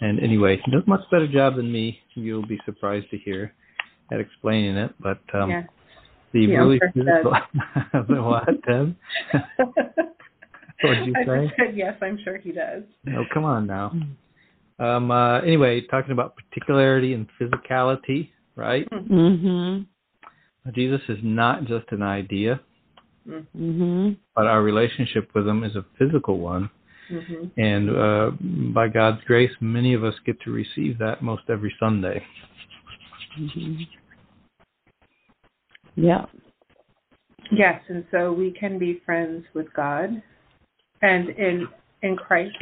And anyway, he does a much better job than me. You'll be surprised to hear at explaining it. But um, Yeah. the Yeah, really sure <laughs> he physical. <laughs> the what, Deb? <laughs> What'd you I say? said yes. I'm sure he does. Oh, come on now. Um, uh, anyway, talking about particularity and physicality, right? Mhm. Jesus is not just an idea, Mhm. but our relationship with him is a physical one. Mhm. And uh, by God's grace, many of us get to receive that most every Sunday. Mhm. Yeah. Yes, and so we can be friends with God, and in in Christ,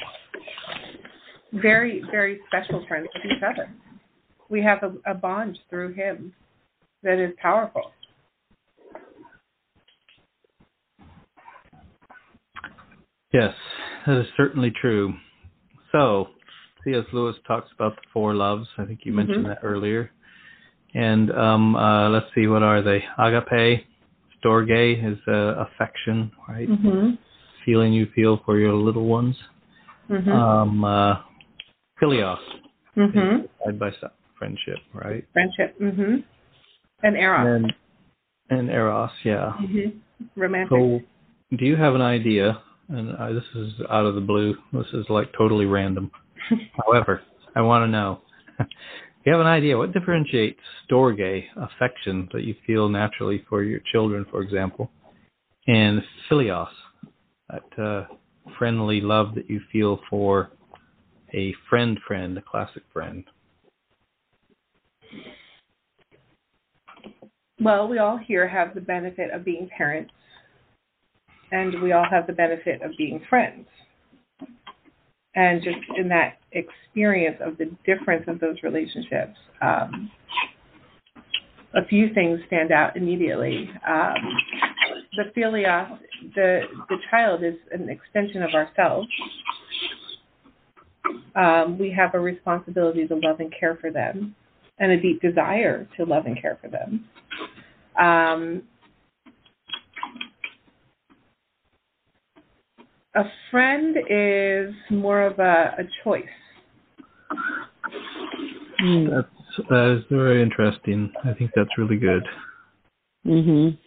very very special friends with each other. We have a, a bond through Him that is powerful. Yes, that is certainly true. So, C.S. Lewis talks about the four loves. I think you mentioned Mhm. that earlier. And um, uh, let's see, what are they? Agape, storge is uh, affection, right? Mhm. Feeling you feel for your little ones. Mhm. Um, uh, philios, mhm. side by side friendship, right? Friendship. Mm-hmm. And eros. And and eros, yeah. Mhm. Romantic. So, do you have an idea? And uh, this is out of the blue. This is like totally random. <laughs> However, I want to know. <laughs> Do you have an idea what differentiates storge, affection that you feel naturally for your children, for example, and philios, that uh, friendly love that you feel for a friend, friend, a classic friend. Well, we all here have the benefit of being parents, and we all have the benefit of being friends. And just in that experience of the difference of those relationships, um, a few things stand out immediately. Um, the philios, the the child is an extension of ourselves. Um, we have a responsibility to love and care for them, and a deep desire to love and care for them. Um, a friend is more of a, a choice. Mm. That's that is very interesting. I think that's really good Mhm.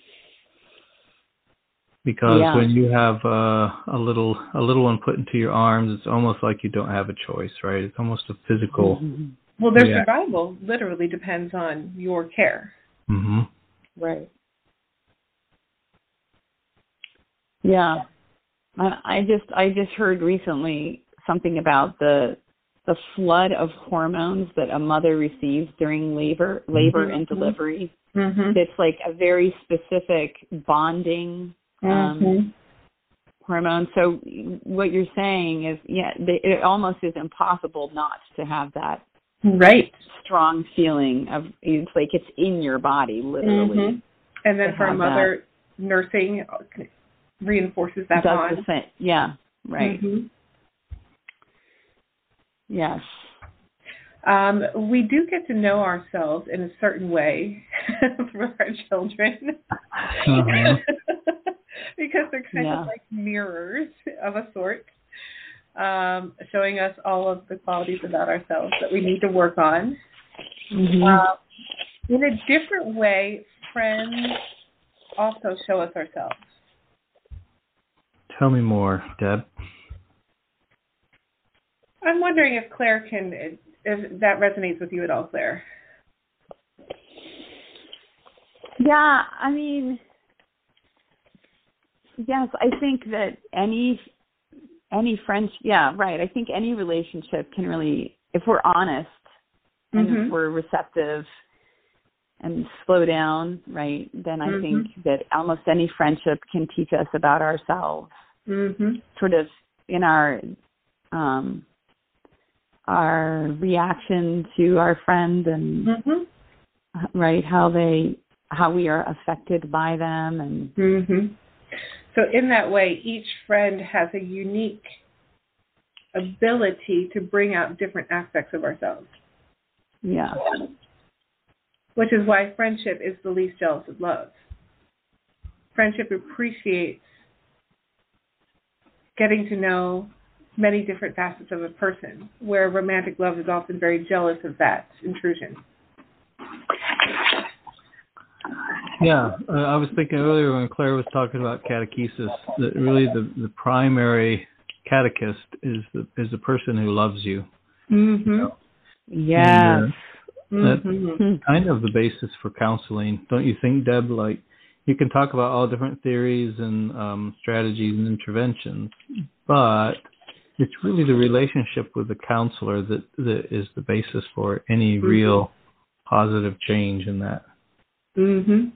Because Yeah. when you have uh, a little a little one put into your arms, it's almost like you don't have a choice, right? It's almost a physical. Mhm. Well, their Yeah. survival literally depends on your care. hmm Right. Yeah. I I just I just heard recently something about the the flood of hormones that a mother receives during labor labor and Mhm. delivery. Mm-hmm. It's like a very specific bonding um Mhm. hormone. So what you're saying is yeah, they, it almost is impossible not to have that Right. strong feeling of it's like it's in your body literally. Mhm. And then for a have mother, nursing uh, reinforces that Does bond. the same. Yeah, right. Mhm. Yes. Um, we do get to know ourselves in a certain way <laughs> through our children Mhm. <laughs> because they're kind Yeah. of like mirrors of a sort, um, showing us all of the qualities about ourselves that we need to work on. Mhm. Um, in a different way, friends also show us ourselves. Tell me more, Deb. I'm wondering if Claire can, if that resonates with you at all, Claire. yeah, I mean, yes, I think that any any friends, yeah, right. I think any relationship can really, if we're honest and Mhm. if we're receptive, and slow down, right? Then I Mhm. think that almost any friendship can teach us about ourselves, Mhm. sort of in our um, our reaction to our friend and Mhm. right how they how we are affected by them and Mhm. So in that way, each friend has a unique ability to bring out different aspects of ourselves, yeah which is why friendship is the least jealous of love. Friendship appreciates getting to know many different facets of a person, where romantic love is often very jealous of that intrusion. Yeah, uh, I was thinking earlier when Claire was talking about catechesis that really the, the primary catechist is the is the person who loves you. Mhm. yes That- Mhm. Kind of the basis for counseling, don't you think, Deb? Like you can talk about all different theories and um, strategies and interventions, but it's really the relationship with the counselor that that is the basis for any Mhm. real positive change in that. Mhm.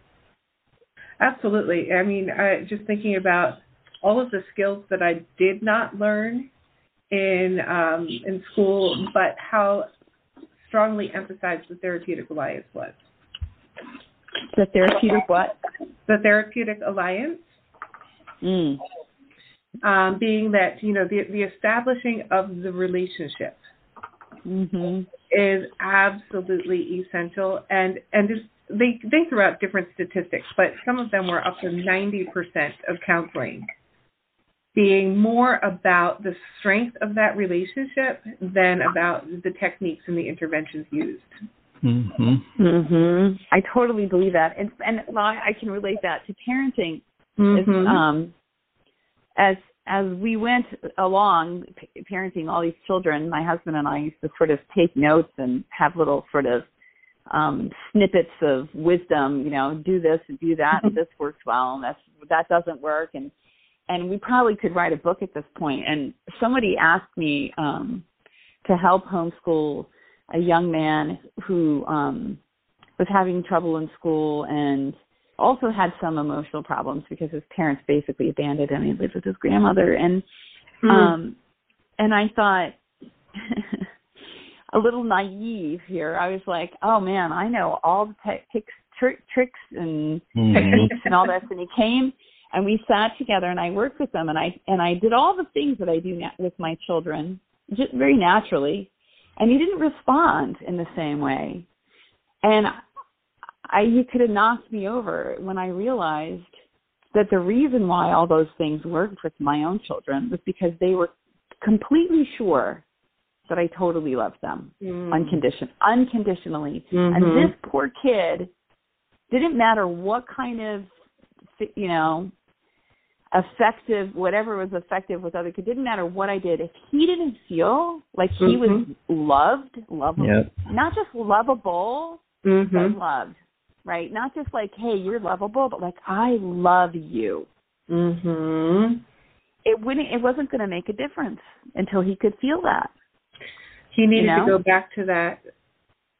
Absolutely. I mean, I, just thinking about all of the skills that I did not learn in um, in school, but how strongly emphasized the therapeutic alliance was. the therapeutic what The therapeutic alliance mm. um, being that you know the the establishing of the relationship mhm is absolutely essential and and just, they they threw out different statistics but some of them were up to 90% of counseling. Being more about the strength of that relationship than about the techniques and the interventions used. Hmm mhm i totally believe that. And and well, i I can relate that to parenting. Is, Mhm. um, as as we went along p- parenting all these children, my husband and I used to sort of take notes and have little sort of um, snippets of wisdom. You know, do this and do that, and this works well, and that's that doesn't work, and and we probably could write a book at this point. And somebody asked me um, to help homeschool a young man who um, was having trouble in school and also had some emotional problems because his parents basically abandoned him. He lived with his grandmother, and Mm. um, and I thought <laughs> a little naive here. I was like, oh man, I know all the te- tricks, tr- tricks and Mhm. techniques and all this. And he came and we sat together and I worked with him and I and I did all the things that I do na- with my children just very naturally. And he didn't respond in the same way. And I he could have knocked me over when I realized that the reason why all those things worked with my own children was because they were completely sure that I totally loved them Mm. uncondition unconditionally. Mhm. And this poor kid didn't matter what kind of you know effective whatever was effective with other kids didn't matter what I did if he didn't feel like he was Mhm. loved lovable Yep. not just lovable but Mhm. loved right not just like hey you're lovable but like I love you Mhm. it wouldn't it wasn't going to make a difference until he could feel that He needed You know? to go back to that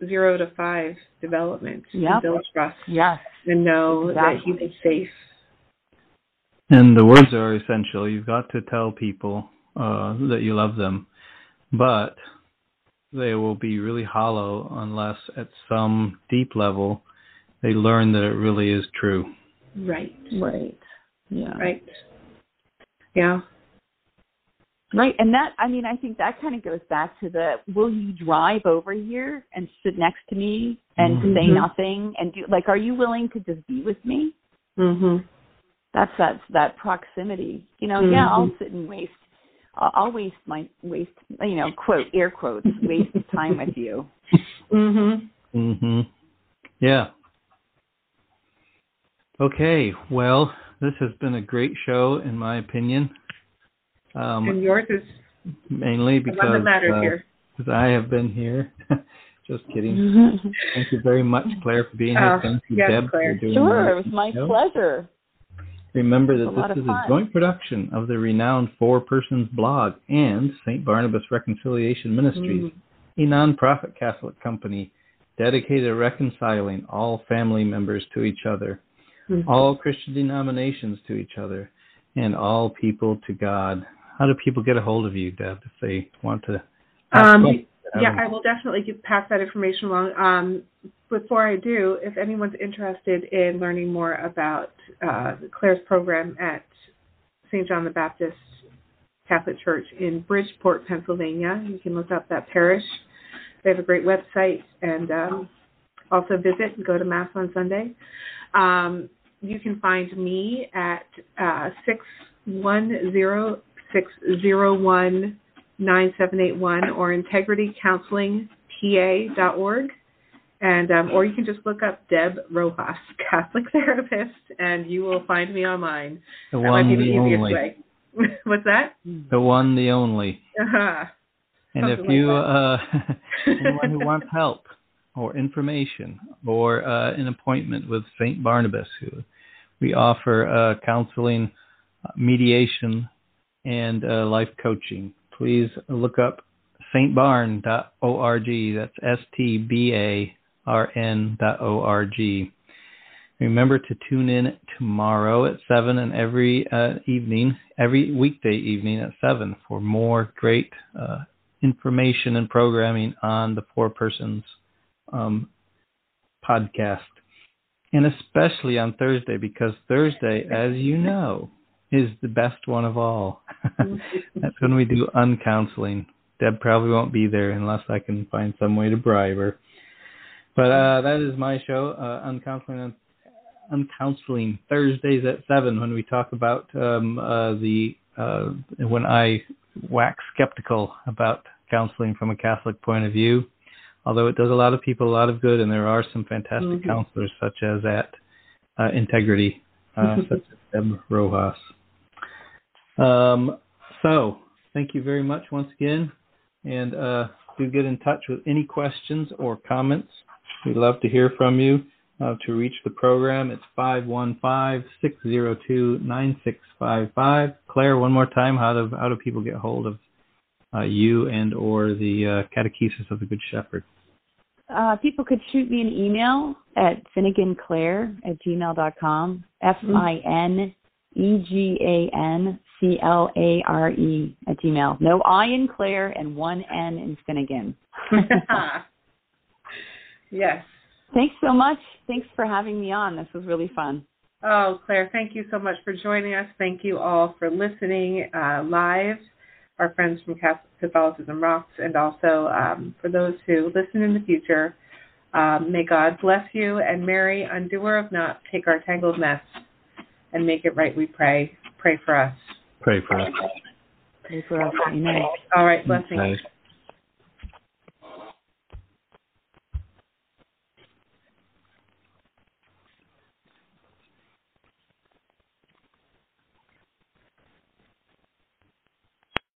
zero to five development Yep. and build trust yes and know that he was safe. And the words are essential. You've got to tell people uh, that you love them, but they will be really hollow unless at some deep level they learn that it really is true. Right. right yeah Right. Yeah. Right, and that I mean I think that kind of goes back to the will you drive over here and sit next to me and Mhm. say nothing and do like are you willing to just be with me? Mhm. That's that that proximity. You know, yeah, Mhm. I'll sit and waste I'll, I'll waste my waste you know quote air quotes waste <laughs> time with you. Mm Mhm. hmm Yeah. Okay. Well, this has been a great show, in my opinion. Um, and yours is mainly because one that matters uh, here. because I have been here. <laughs> Just kidding. <laughs> Thank you very much, Claire, for being here. Oh, Thank you, yes, Deb, Claire. for doing sure, it was my show. pleasure. Remember that was a lot this is fun. a joint production of the renowned Four Persons blog and St. Barnabas Reconciliation Ministries, Mm. a nonprofit Catholic company dedicated to reconciling all family members to each other, Mm-hmm. all Christian denominations to each other, and all people to God. How do people get a hold of you, Deb, if they want to? Um, questions? Yeah, I will definitely give, pass that information along. Um, before I do, if anyone's interested in learning more about uh, Claire's program at St. John the Baptist Catholic Church in Bridgeport, Pennsylvania, you can look up that parish. They have a great website and um, also visit and go to Mass on Sunday. Um, you can find me at uh, 610-601 9781 or integritycounselingpa.org. And um, or you can just look up Deb Rojas, Catholic <laughs> therapist, and you will find me online. the That one, the only, way. <laughs> What's that? the one, the only. Uh-huh. And if Something you, uh, <laughs> anyone who wants help or information or uh, an appointment with St. Barnabas, who we offer uh, counseling, uh, mediation, and uh, life coaching, please look up stbarn.org. That's S T B A R N dot O R G. Remember to tune in tomorrow at 7 and every uh, evening, every weekday evening at 7 for more great uh, information and programming on the Four Persons um, podcast. And especially on Thursday, because Thursday, as you know, is the best one of all. <laughs> That's when we do uncounseling. Deb probably won't be there unless I can find some way to bribe her. But uh, that is my show, uh, Uncounseling, Uncounseling Thursdays at 7 when we talk about um, uh, the, uh, when I wax skeptical about counseling from a Catholic point of view, although it does a lot of people a lot of good, and there are some fantastic Mhm. counselors such as at uh, Integrity, uh, <laughs> such as Deb Rojas. Um, so, thank you very much once again, and uh, do get in touch with any questions or comments. We'd love to hear from you. Uh, to reach the program, it's 515-602-9655. Claire, one more time, how do, how do people get hold of uh, you and or the uh, Catechesis of the Good Shepherd? Uh, people could shoot me an email at fineganclare at gmail.com. F-I-N-E-G-A-N-C-L-A-R-E at gmail. No I in Claire and one N in Finegan. <laughs> yes. Thanks so much. Thanks for having me on. This was really fun. Oh, Claire, thank you so much for joining us. Thank you all for listening uh, live, our friends from Catholicism Rocks, and also um, for those who listen in the future. Um, may God bless you, and Mary, undoer of knots, take our tangled nets and make it right, we pray. Pray for us. Pray for us. Pray for us. Amen. All right, blessings. Okay.